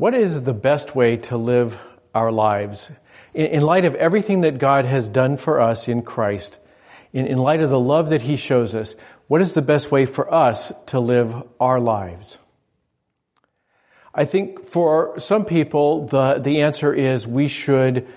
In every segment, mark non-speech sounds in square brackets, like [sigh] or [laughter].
What is the best way to live our lives? In, light of everything that God has done for us in Christ, in, in light of the love that He shows us, what is the best way for us to live our lives? I think for some people, the, the answer is we should,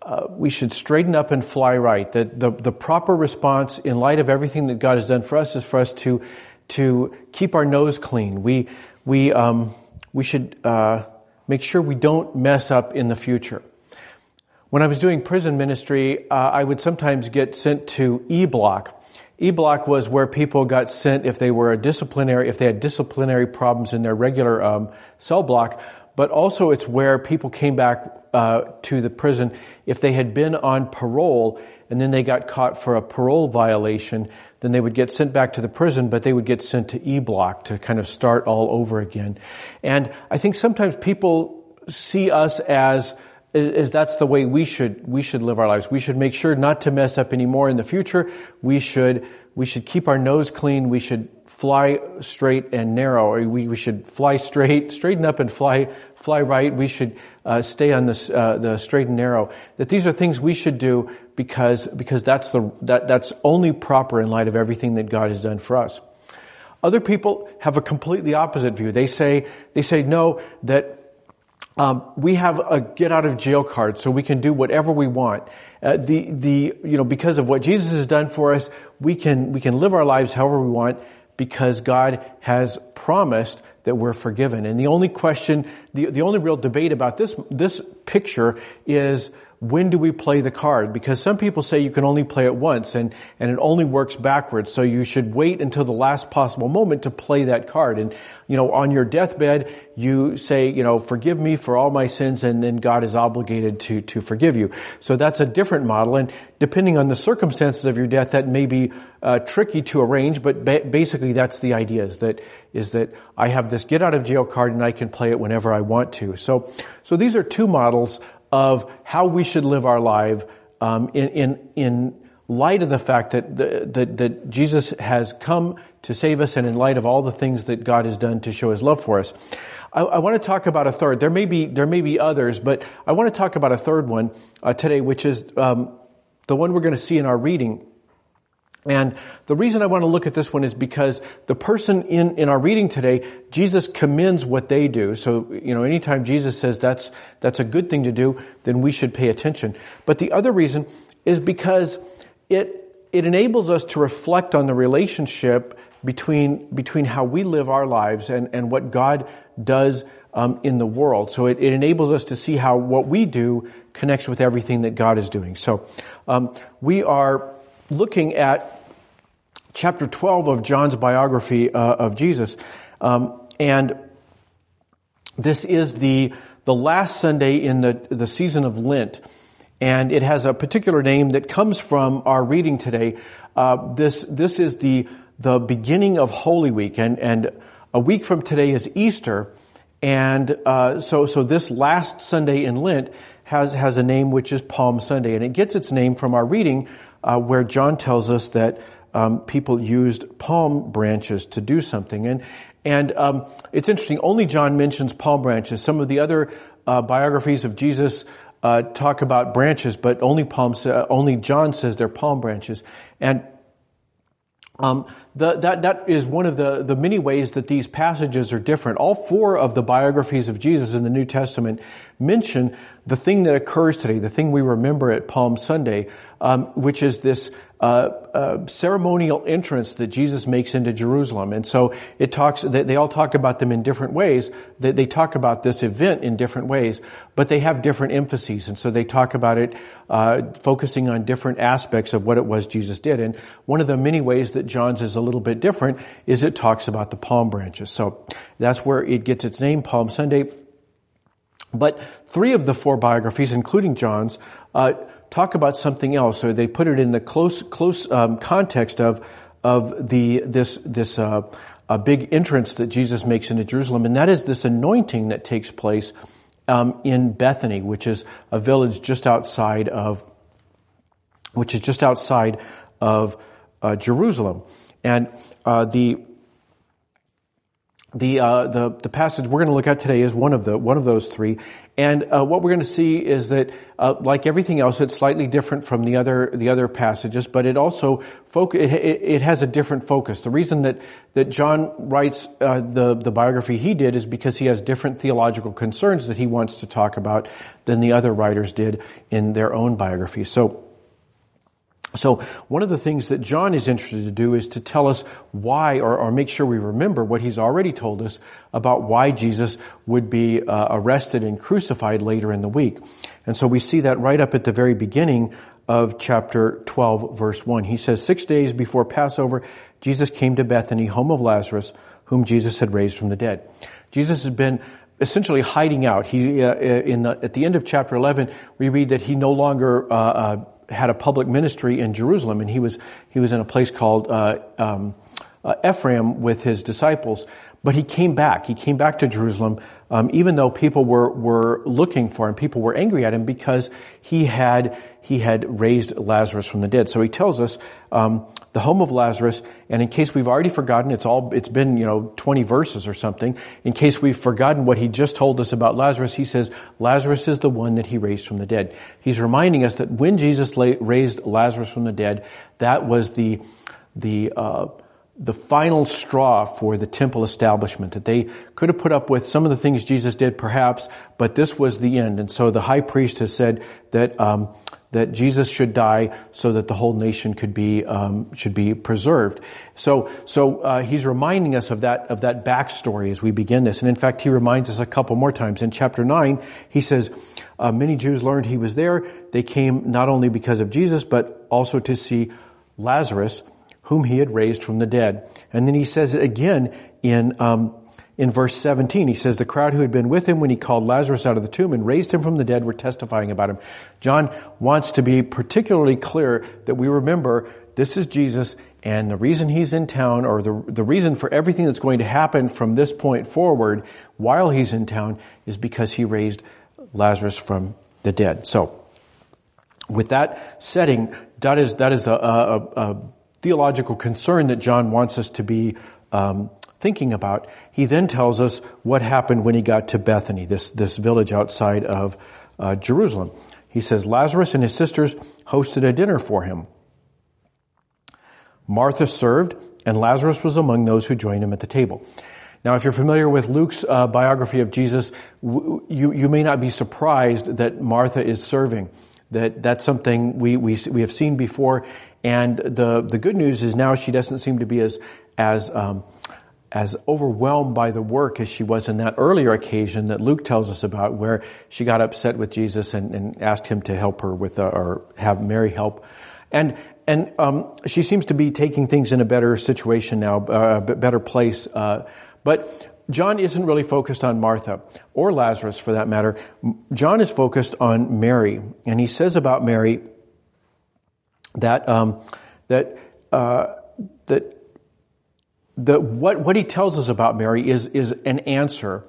uh, we should straighten up and fly right. That the, the proper response in light of everything that God has done for us is for us to, to keep our nose clean. We, we, um, we should, uh, make sure we don't mess up in the future. When I was doing prison ministry, uh, I would sometimes get sent to E Block. E Block was where people got sent if they were a disciplinary, if they had disciplinary problems in their regular um, cell block, but also it's where people came back uh, to the prison if they had been on parole and then they got caught for a parole violation, then they would get sent back to the prison, but they would get sent to E Block to kind of start all over again. And I think sometimes people see us as is that's the way we should we should live our lives. We should make sure not to mess up anymore in the future. We should we should keep our nose clean. We should fly straight and narrow. We, we should fly straight, straighten up and fly fly right. We should uh, stay on this uh, the straight and narrow. That these are things we should do because because that's the that that's only proper in light of everything that God has done for us. Other people have a completely opposite view. They say they say no that um, we have a get out of jail card, so we can do whatever we want. Uh, the the you know because of what Jesus has done for us, we can we can live our lives however we want because God has promised that we're forgiven. And the only question, the, the only real debate about this this picture is when do we play the card? Because some people say you can only play it once and, and it only works backwards. So you should wait until the last possible moment to play that card. And, you know, on your deathbed, you say, you know, forgive me for all my sins and then God is obligated to, to forgive you. So that's a different model. And depending on the circumstances of your death, that may be uh, tricky to arrange, but ba- basically that's the idea is that, is that I have this get out of jail card and I can play it whenever I want to. So, so these are two models of how we should live our life um, in, in, in light of the fact that, the, that, that Jesus has come to save us and in light of all the things that God has done to show his love for us. I, I want to talk about a third. There may be, there may be others, but I want to talk about a third one uh, today, which is um, the one we're going to see in our reading. And the reason I want to look at this one is because the person in, in our reading today, Jesus commends what they do. So, you know, anytime Jesus says that's, that's a good thing to do, then we should pay attention. But the other reason is because it, it enables us to reflect on the relationship between, between how we live our lives and, and what God does um, in the world. So it, it, enables us to see how what we do connects with everything that God is doing. So um, we are looking at chapter 12 of John's biography uh, of Jesus. Um, and this is the, the last Sunday in the, the season of Lent. And it has a particular name that comes from our reading today. Uh, this, this is the, the beginning of Holy Week. And, and a week from today is Easter. And uh, so, so this last Sunday in Lent has, has a name which is Palm Sunday. And it gets its name from our reading uh, where John tells us that um, people used palm branches to do something. And, and um, it's interesting, only John mentions palm branches. Some of the other uh, biographies of Jesus uh, talk about branches, but only palm, only John says they're palm branches. And um, the, that, that is one of the, the many ways that these passages are different. All four of the biographies of Jesus in the New Testament mention the thing that occurs today, the thing we remember at Palm Sunday, um, which is this uh, uh, ceremonial entrance that Jesus makes into Jerusalem. And so it talks, they, they all talk about them in different ways. They, they, talk about this event in different ways, but they have different emphases. And so they talk about it, uh, focusing on different aspects of what it was Jesus did. And one of the many ways that John's is a little bit different is it talks about the palm branches. So that's where it gets its name, Palm Sunday. But three of the four biographies, including John's, uh, talk about something else, or they put it in the close close um, context of of the this this uh, a big entrance that Jesus makes into Jerusalem, and that is this anointing that takes place um, in Bethany, which is a village just outside of which is just outside of uh, Jerusalem, and uh, the the, uh, the, the passage we're going to look at today is one of the one of those three, and uh, what we're going to see is that, uh, like everything else, it's slightly different from the other the other passages, but it also focus it, it, has a different focus. The reason that that John writes uh, the the biography he did is because he has different theological concerns that he wants to talk about than the other writers did in their own biographies. So. So one of the things that John is interested to do is to tell us why, or, or make sure we remember what he's already told us about why Jesus would be uh, arrested and crucified later in the week. And so we see that right up at the very beginning of chapter 12, verse 1. He says, Six days before Passover, Jesus came to Bethany, home of Lazarus, whom Jesus had raised from the dead. Jesus had been essentially hiding out. He, uh, in the, at the end of chapter 11, we read that he no longer uh, uh had a public ministry in Jerusalem, and he was he was in a place called uh, um, uh, Ephraim with his disciples. But he came back. He came back to Jerusalem, um, even though people were were looking for him. People were angry at him because he had he had raised Lazarus from the dead. So he tells us um, the home of Lazarus. And in case we've already forgotten, it's all it's been you know twenty verses or something. In case we've forgotten what he just told us about Lazarus, he says Lazarus is the one that he raised from the dead. He's reminding us that when Jesus raised Lazarus from the dead, that was the the uh, the final straw for the temple establishment, that they could have put up with some of the things Jesus did, perhaps, but this was the end. And so the high priest has said that um, that Jesus should die so that the whole nation could be um, should be preserved. So so uh, he's reminding us of that of that backstory as we begin this, and in fact he reminds us a couple more times in chapter nine. He says, uh, "Many Jews learned he was there. They came not only because of Jesus, but also to see Lazarus, whom he had raised from the dead." And then he says it again in. Um, in verse 17, he says, the crowd who had been with him when he called Lazarus out of the tomb and raised him from the dead were testifying about him. John wants to be particularly clear that we remember this is Jesus and the reason he's in town or the, the reason for everything that's going to happen from this point forward while he's in town is because he raised Lazarus from the dead. So, with that setting, that is, that is a, a, a theological concern that John wants us to be um, thinking about, he then tells us what happened when he got to Bethany, this, this village outside of uh, Jerusalem. He says, Lazarus and his sisters hosted a dinner for him. Martha served, and Lazarus was among those who joined him at the table. Now, if you're familiar with Luke's uh, biography of Jesus, w- you, you may not be surprised that Martha is serving. That that's something we, we, we have seen before. And the, the good news is now she doesn't seem to be as, as um, as overwhelmed by the work as she was in that earlier occasion that Luke tells us about, where she got upset with Jesus and, and asked him to help her with, uh, or have Mary help. And and um, she seems to be taking things in a better situation now, uh, a better place. Uh, but John isn't really focused on Martha or Lazarus, for that matter. John is focused on Mary, and he says about Mary that um, that uh, that the, what, what he tells us about Mary is, is an answer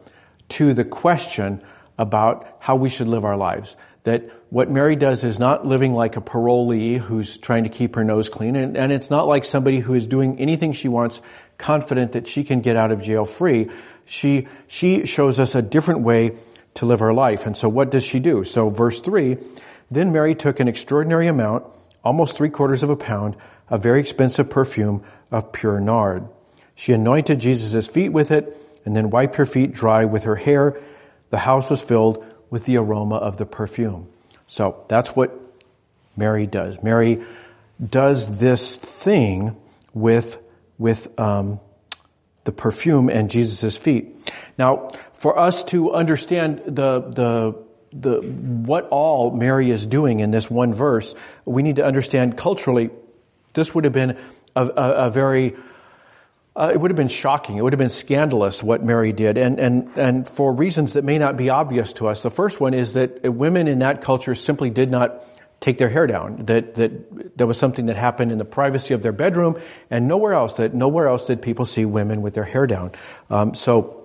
to the question about how we should live our lives. That what Mary does is not living like a parolee who's trying to keep her nose clean, and, and it's not like somebody who is doing anything she wants, confident that she can get out of jail free. She, she shows us a different way to live our life. And so what does she do? So verse three, then Mary took an extraordinary amount, almost three quarters of a pound, of very expensive perfume of pure nard. She anointed Jesus' feet with it and then wiped her feet dry with her hair. The house was filled with the aroma of the perfume. So that's what Mary does. Mary does this thing with, with um, the perfume and Jesus' feet. Now, for us to understand the, the, the, what all Mary is doing in this one verse, we need to understand culturally, this would have been a, a, a very uh, it would have been shocking. It would have been scandalous what Mary did, and and and for reasons that may not be obvious to us. The first one is that women in that culture simply did not take their hair down. That that that was something that happened in the privacy of their bedroom, and nowhere else. That nowhere else did people see women with their hair down. Um, so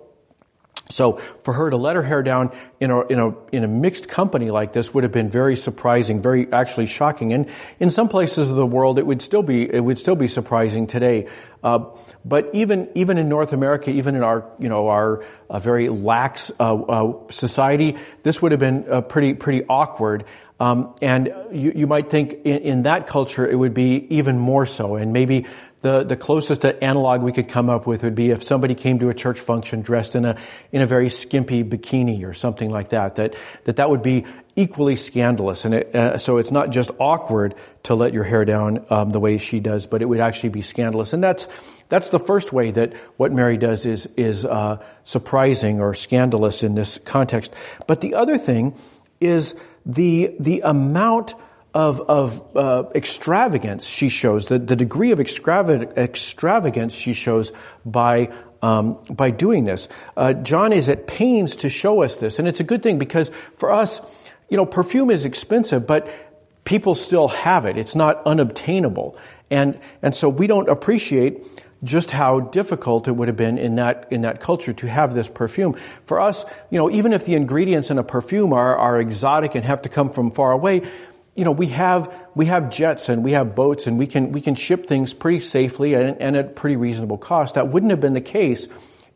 So for her to let her hair down in a, in a, in a mixed company like this would have been very surprising, very actually shocking. And in some places of the world, it would still be, it would still be surprising today. Uh, but even, even in North America, even in our, you know, our uh, very lax uh, uh society, this would have been uh, pretty, pretty awkward. Um, and you, you might think in, in that culture it would be even more so. And maybe the, the closest analog we could come up with would be if somebody came to a church function dressed in a, in a very skimpy bikini or something like that, that, that, that would be equally scandalous. And it, uh, so it's not just awkward to let your hair down um, the way she does, but it would actually be scandalous. And that's, that's the first way that what Mary does is, is uh, surprising or scandalous in this context. But the other thing is the, the amount of, of uh, extravagance she shows, the, the degree of extravagance she shows by um, by doing this. Uh, John is at pains to show us this, and it's a good thing because for us, you know, perfume is expensive, but people still have it. It's not unobtainable, and and so we don't appreciate just how difficult it would have been in that in that culture to have this perfume. For us, you know, even if the ingredients in a perfume are, are exotic and have to come from far away, you know, we have, we have jets and we have boats and we can, we can ship things pretty safely and, and at pretty reasonable cost. That wouldn't have been the case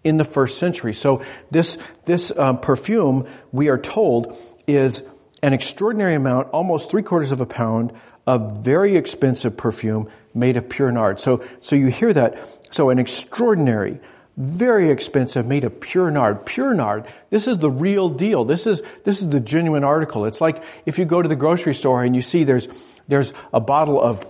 in the first century. So this, this um, perfume, we are told, is an extraordinary amount, almost three quarters of a pound of very expensive perfume made of pure nard. So, so you hear that. So an extraordinary, very expensive, made of pure nard. Pure nard, this is the real deal. This is, this is the genuine article. It's like if you go to the grocery store and you see there's, there's a bottle of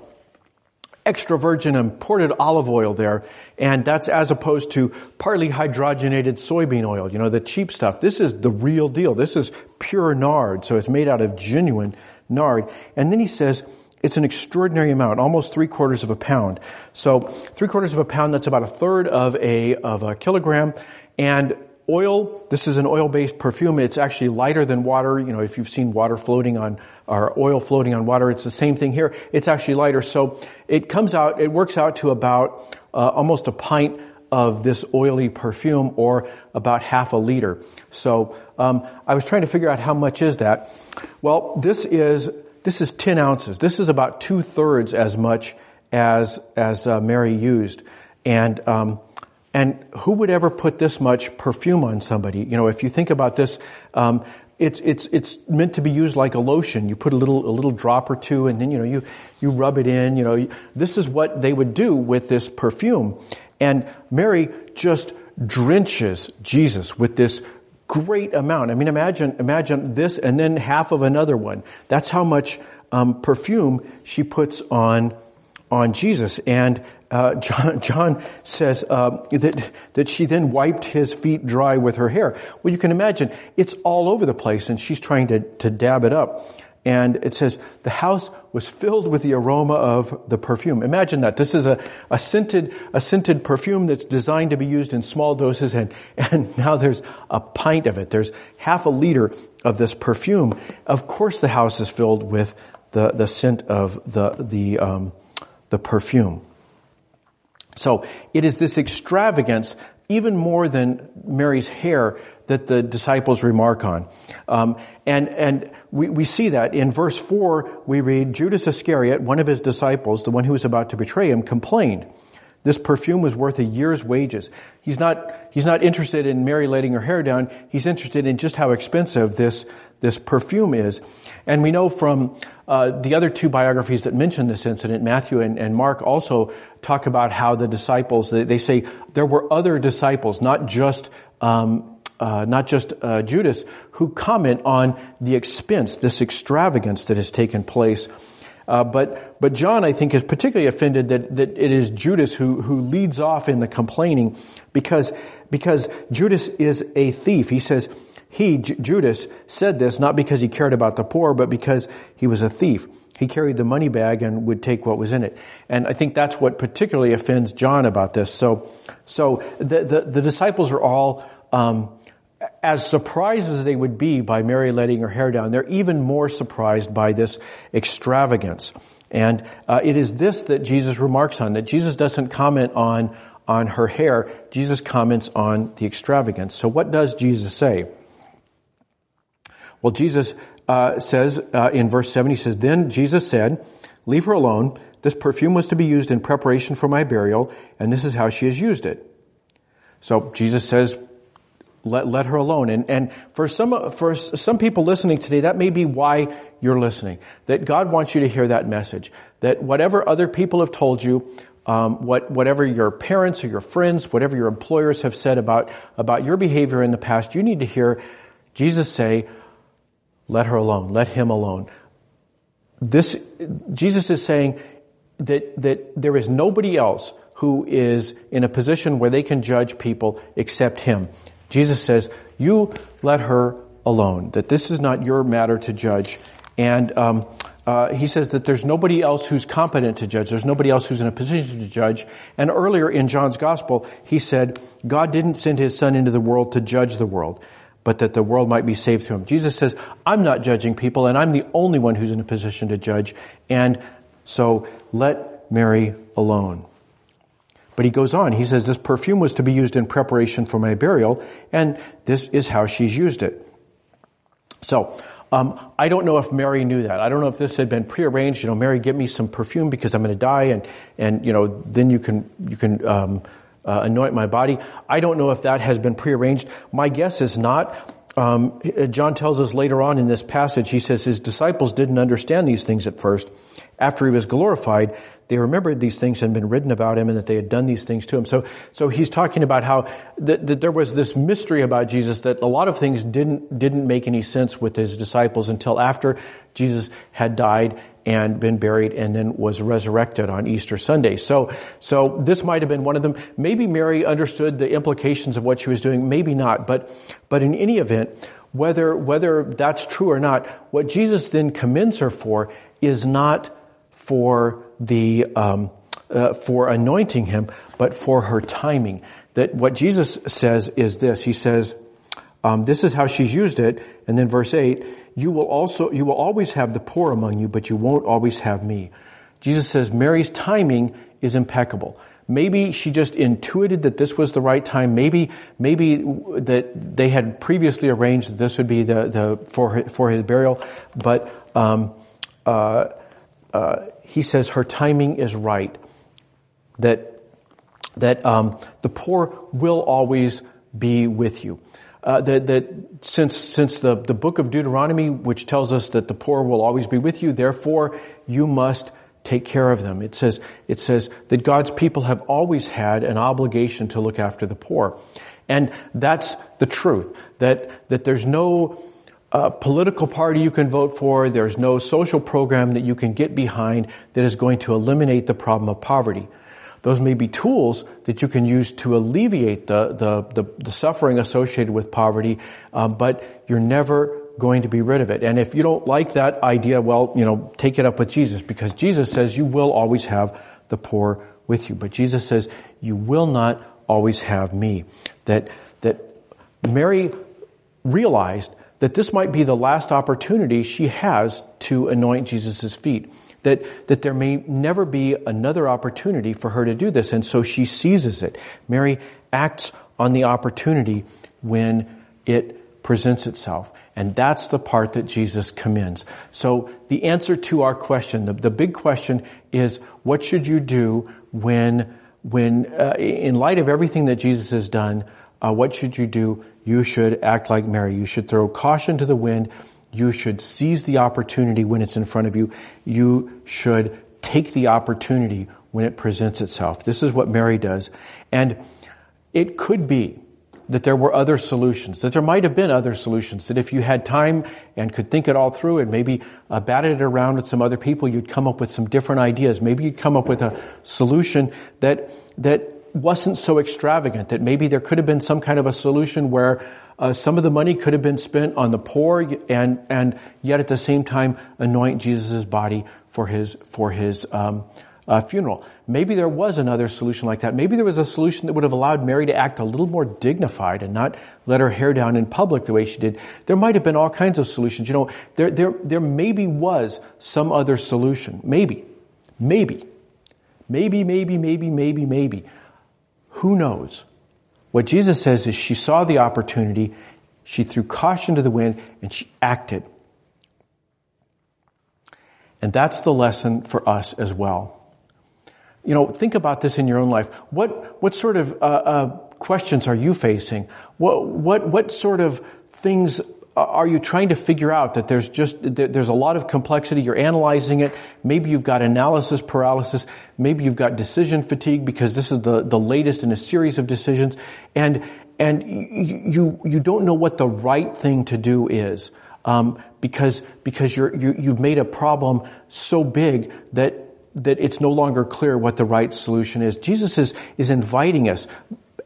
extra virgin imported olive oil there, and that's as opposed to partly hydrogenated soybean oil, you know, the cheap stuff. This is the real deal. This is pure nard, so it's made out of genuine nard. And then he says, it's an extraordinary amount, almost three quarters of a pound. So three quarters of a pound, that's about a third of a, of a kilogram. And oil, this is an oil-based perfume. It's actually lighter than water. You know, if you've seen water floating on, or oil floating on water, it's the same thing here. It's actually lighter. So it comes out, it works out to about uh, almost a pint of this oily perfume or about half a liter. So um, I was trying to figure out how much is that. Well, this is this is 10 ounces. This is about two thirds as much as, as uh, Mary used. And, um, and who would ever put this much perfume on somebody? You know, if you think about this, um, it's, it's, it's meant to be used like a lotion. You put a little, a little drop or two and then, you know, you, you rub it in, you know, this is what they would do with this perfume. And Mary just drenches Jesus with this great amount. I mean, imagine, imagine this and then half of another one. That's how much um, perfume she puts on on Jesus. And uh, [laughs] John, John, says uh, that that she then wiped his feet dry with her hair. Well, you can imagine it's all over the place, and she's trying to to dab it up. And it says, the house was filled with the aroma of the perfume. Imagine that. This is a, a scented, a scented perfume that's designed to be used in small doses and, [laughs] and now there's a pint of it. There's half a liter of this perfume. Of course the house is filled with the, the scent of the, the, um, the perfume. So it is this extravagance, even more than Mary's hair, that the disciples remark on. Um, and and we, we see that in verse 4, we read, Judas Iscariot, one of his disciples, the one who was about to betray him, complained. This perfume was worth a year's wages. He's not, he's not interested in Mary letting her hair down. He's interested in just how expensive this, this perfume is. And we know from uh, the other two biographies that mention this incident, Matthew and, and Mark also talk about how the disciples, they, they say there were other disciples, not just um, uh, not just uh, Judas, who comment on the expense, this extravagance that has taken place. Uh, but but John, I think, is particularly offended that that it is Judas who who leads off in the complaining because because Judas is a thief. He says he J- Judas said this not because he cared about the poor, but because he was a thief. He carried the money bag and would take what was in it. And I think that's what particularly offends John about this. So so the the, the disciples are all. Um, as surprised as they would be by Mary letting her hair down, they're even more surprised by this extravagance. And uh, it is this that Jesus remarks on, that Jesus doesn't comment on, on her hair, Jesus comments on the extravagance. So what does Jesus say? Well, Jesus uh, says uh, in verse 7, he says, Then Jesus said, Leave her alone. This perfume was to be used in preparation for my burial, and this is how she has used it. So Jesus says, let, let her alone. And, and for some, for some people listening today, that may be why you're listening. That God wants you to hear that message. That whatever other people have told you, um, what, whatever your parents or your friends, whatever your employers have said about, about your behavior in the past, you need to hear Jesus say, let her alone, let him alone. This, Jesus is saying that, that there is nobody else who is in a position where they can judge people except him. Jesus says, you let her alone, that this is not your matter to judge. And um, uh, he says that there's nobody else who's competent to judge. There's nobody else who's in a position to judge. And earlier in John's gospel, he said, God didn't send his son into the world to judge the world, but that the world might be saved through him. Jesus says, I'm not judging people and I'm the only one who's in a position to judge. And so let Mary alone. But he goes on, he says, this perfume was to be used in preparation for my burial, and this is how she's used it. So, um, I don't know if Mary knew that. I don't know if this had been prearranged. You know, Mary, get me some perfume because I'm going to die, and and you know, then you can you can um, uh, anoint my body. I don't know if that has been prearranged. My guess is not. Um, John tells us later on in this passage. He says his disciples didn't understand these things at first. After he was glorified, they remembered these things had been written about him and that they had done these things to him. So, so he's talking about how that, that there was this mystery about Jesus that a lot of things didn't, didn't make any sense with his disciples until after Jesus had died and been buried and then was resurrected on Easter Sunday. So, so this might have been one of them. Maybe Mary understood the implications of what she was doing, maybe not, but, but in any event, whether, whether that's true or not, what Jesus then commends her for is not for the um, uh, for anointing him, but for her timing. That what Jesus says is this. He says, um, "This is how she's used it." And then verse eight, "You will also you will always have the poor among you, but you won't always have me." Jesus says Mary's timing is impeccable. Maybe she just intuited that this was the right time. Maybe, maybe that they had previously arranged that this would be the, the for for his burial. But um, uh, uh, he says her timing is right. That that um, the poor will always be with you. Uh, that, that since since the, the book of Deuteronomy, which tells us that the poor will always be with you, therefore you must take care of them. It says it says that God's people have always had an obligation to look after the poor, and that's the truth. That that there's no uh, political party you can vote for. There's no social program that you can get behind that is going to eliminate the problem of poverty. Those may be tools that you can use to alleviate the, the, the, the suffering associated with poverty, um, but you're never going to be rid of it. And if you don't like that idea, well, you know, take it up with Jesus because Jesus says you will always have the poor with you. But Jesus says you will not always have me. That, that Mary realized that this might be the last opportunity she has to anoint Jesus' feet. That, that there may never be another opportunity for her to do this, and so she seizes it. Mary acts on the opportunity when it presents itself. And that's the part that Jesus commends. So the answer to our question, the, the big question is, what should you do when, when, uh, in light of everything that Jesus has done, uh, what should you do? You should act like Mary. You should throw caution to the wind. You should seize the opportunity when it's in front of you. You should take the opportunity when it presents itself. This is what Mary does. And it could be that there were other solutions, that there might have been other solutions, that if you had time and could think it all through and maybe uh, batted it around with some other people, you'd come up with some different ideas. Maybe you'd come up with a solution that, that wasn't so extravagant, that maybe there could have been some kind of a solution where uh, some of the money could have been spent on the poor and, and yet at the same time anoint Jesus' body for his, for his, um, uh, funeral. Maybe there was another solution like that. Maybe there was a solution that would have allowed Mary to act a little more dignified and not let her hair down in public the way she did. There might have been all kinds of solutions. You know, there, there, there maybe was some other solution. Maybe. Maybe. Maybe, maybe, maybe, maybe, maybe. Who knows? What Jesus says is she saw the opportunity, she threw caution to the wind, and she acted. And that's the lesson for us as well. You know, think about this in your own life. What, what sort of uh, uh, questions are you facing? What, what, what sort of things are you trying to figure out that there's just there's a lot of complexity? You're analyzing it. Maybe you've got analysis paralysis. Maybe you've got decision fatigue because this is the, the latest in a series of decisions. And and you you don't know what the right thing to do is um, because because you're you, you've made a problem so big that that it's no longer clear what the right solution is. Jesus is, is inviting us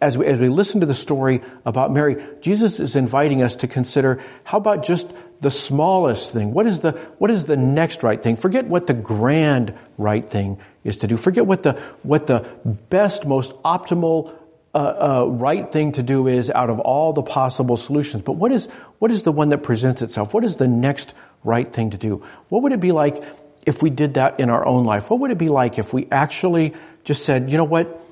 as we, as we listen to the story about Mary, Jesus is inviting us to consider how about just the smallest thing? What is the, what is the next right thing? Forget what the grand right thing is to do. Forget what the, what the best, most optimal, uh, uh, right thing to do is out of all the possible solutions. But what is, what is the one that presents itself? What is the next right thing to do? What would it be like if we did that in our own life? What would it be like if we actually just said, you know what?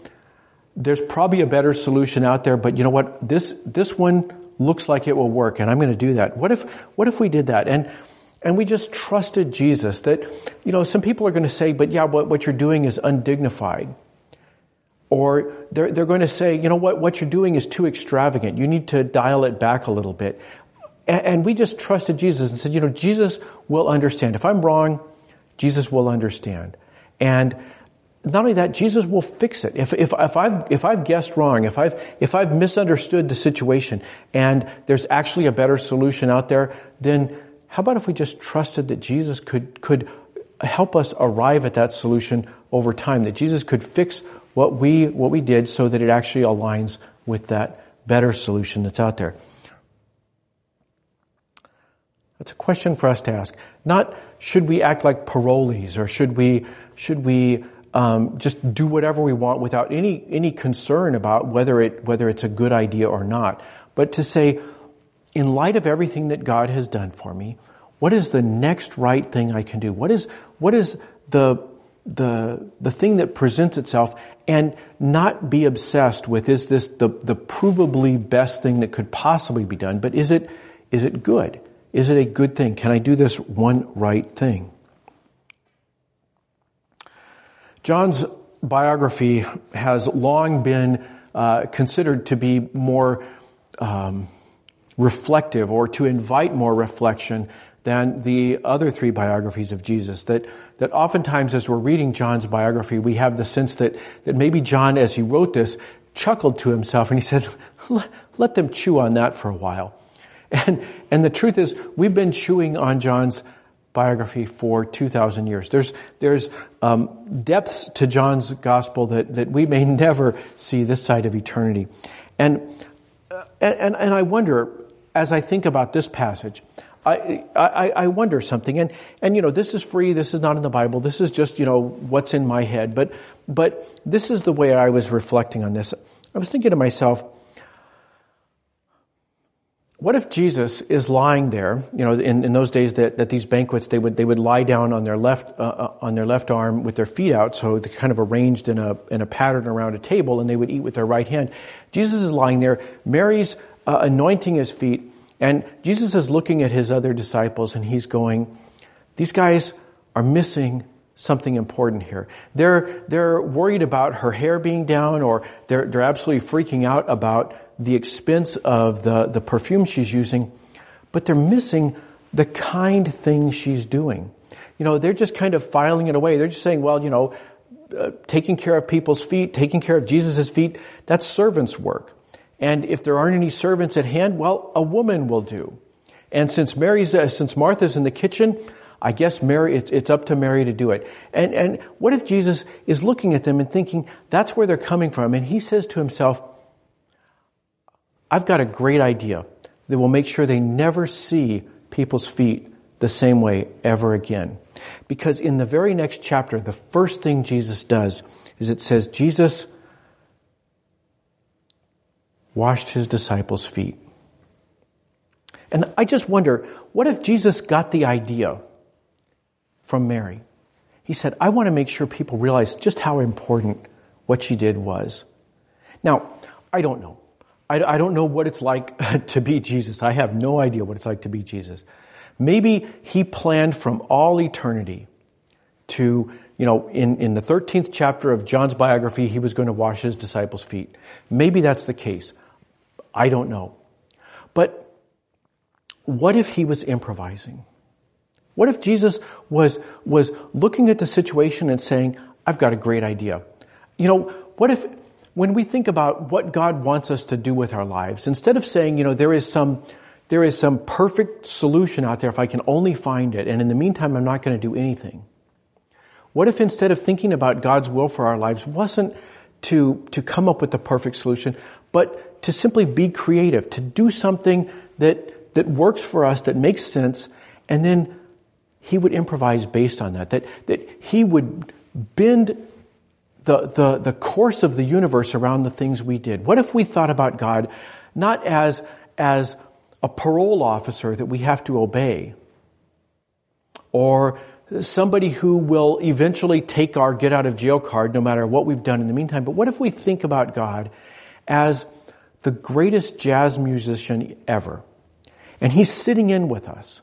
There's probably a better solution out there, but you know what? This, this one looks like it will work and I'm going to do that. What if, what if we did that? And, and we just trusted Jesus that, you know, some people are going to say, but yeah, what, what you're doing is undignified. Or they're, they're going to say, you know what, what you're doing is too extravagant. You need to dial it back a little bit. And, and we just trusted Jesus and said, you know, Jesus will understand. If I'm wrong, Jesus will understand. And not only that, Jesus will fix it. If, if, if, I've, if I've guessed wrong, if I've, if I've misunderstood the situation and there's actually a better solution out there, then how about if we just trusted that Jesus could, could help us arrive at that solution over time, that Jesus could fix what we, what we did so that it actually aligns with that better solution that's out there. That's a question for us to ask. Not should we act like parolees or should we, should we um, just do whatever we want without any any concern about whether it whether it's a good idea or not. But to say, in light of everything that God has done for me, what is the next right thing I can do? What is what is the the the thing that presents itself and not be obsessed with is this the, the provably best thing that could possibly be done, but is it is it good? Is it a good thing? Can I do this one right thing? John's biography has long been uh, considered to be more um, reflective or to invite more reflection than the other three biographies of Jesus. That, that oftentimes as we're reading John's biography, we have the sense that, that maybe John, as he wrote this, chuckled to himself and he said, let them chew on that for a while. And, and the truth is, we've been chewing on John's biography for 2,000 years. There's, there's um, depths to John's gospel that, that we may [laughs] never see this side of eternity. And, uh, and, and I wonder, as I think about this passage, I, I, I, wonder something, and, and you know, this is free, this is not in the Bible, this is just, you know, what's in my head, but, but this is the way I was reflecting on this. I was thinking to myself, what if Jesus is lying there? You know, in, in those days that, these banquets, they would, they would lie down on their left, uh, uh, on their left arm with their feet out, so they're kind of arranged in a, in a pattern around a table, and they would eat with their right hand. Jesus is lying there. Mary's uh, anointing his feet, and Jesus is looking at his other disciples, and he's going, these guys are missing something important here. They're, they're worried about her hair being down, or they're, they're absolutely freaking out about the expense of the, the perfume she's using, but they're missing the kind thing she's doing. You know, they're just kind of filing it away. They're just saying, well, you know, uh, taking care of people's feet, taking care of Jesus' feet, that's servant's work. And if there aren't any servants at hand, well, a woman will do. And since Mary's, uh, since Martha's in the kitchen, I guess Mary, it's, it's up to Mary to do it. And, and what if Jesus is looking at them and thinking that's where they're coming from? And he says to himself, I've got a great idea that will make sure they never see people's feet the same way ever again. Because in the very next chapter, the first thing Jesus does is it says, Jesus washed his disciples' feet. And I just wonder, what if Jesus got the idea from Mary? He said, I want to make sure people realize just how important what she did was. Now, I don't know. I, I don't know what it's like [laughs] to be Jesus. I have no idea what it's like to be Jesus. Maybe he planned from all eternity to, you know, in, in the 13th chapter of John's biography, he was going to wash his disciples' feet. Maybe that's the case. I don't know. But what if he was improvising? What if Jesus was, was looking at the situation and saying, I've got a great idea? You know, what if when we think about what God wants us to do with our lives, instead of saying, you know, there is some, there is some perfect solution out there if I can only find it, and in the meantime, I'm not going to do anything. What if instead of thinking about God's will for our lives wasn't to, to come up with the perfect solution, but to simply be creative, to do something that, that works for us, that makes sense, and then he would improvise based on that, that, that he would bend the, the, the course of the universe around the things we did. What if we thought about God not as, as a parole officer that we have to obey, or somebody who will eventually take our get out of jail card no matter what we've done in the meantime, but what if we think about God as the greatest jazz musician ever? And he's sitting in with us.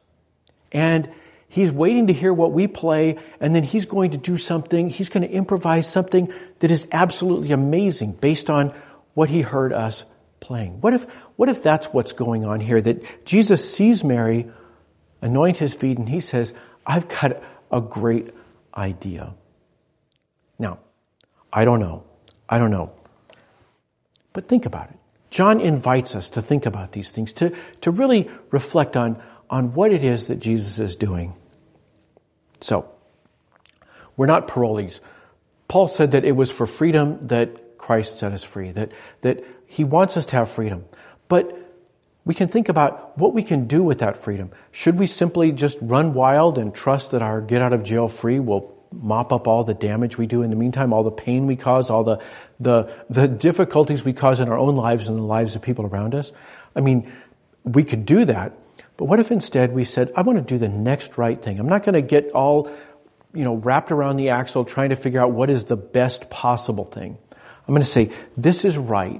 And He's waiting to hear what we play, and then he's going to do something, he's going to improvise something that is absolutely amazing based on what he heard us playing. What if, what if that's what's going on here? That Jesus sees Mary anoint his feet and he says, I've got a great idea. Now, I don't know. I don't know. But think about it. John invites us to think about these things, to, to really reflect on, on what it is that Jesus is doing. So, we're not parolees. Paul said that it was for freedom that Christ set us free, that, that he wants us to have freedom. But we can think about what we can do with that freedom. Should we simply just run wild and trust that our get out of jail free will mop up all the damage we do in the meantime, all the pain we cause, all the, the, the difficulties we cause in our own lives and the lives of people around us? I mean, we could do that, but what if instead we said, I want to do the next right thing? I'm not going to get all, you know, wrapped around the axle trying to figure out what is the best possible thing. I'm going to say, this is right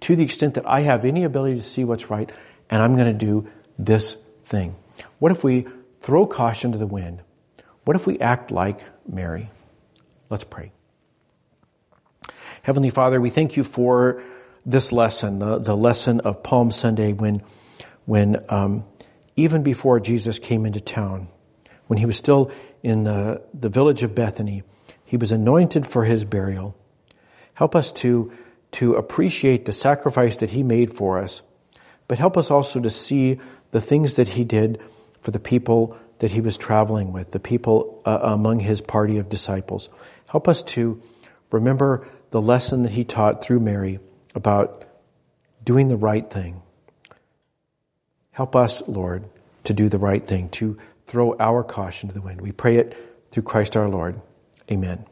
to the extent that I have any ability to see what's right, and I'm going to do this thing. What if we throw caution to the wind? What if we act like Mary? Let's pray. Heavenly Father, we thank you for this lesson, the, the lesson of Palm Sunday when, when um, even before Jesus came into town. When he was still in the, the village of Bethany, he was anointed for his burial. Help us to, to appreciate the sacrifice that he made for us, but help us also to see the things that he did for the people that he was traveling with, the people uh, among his party of disciples. Help us to remember the lesson that he taught through Mary about doing the right thing Help us, Lord, to do the right thing, to throw our caution to the wind. We pray it through Christ our Lord. Amen.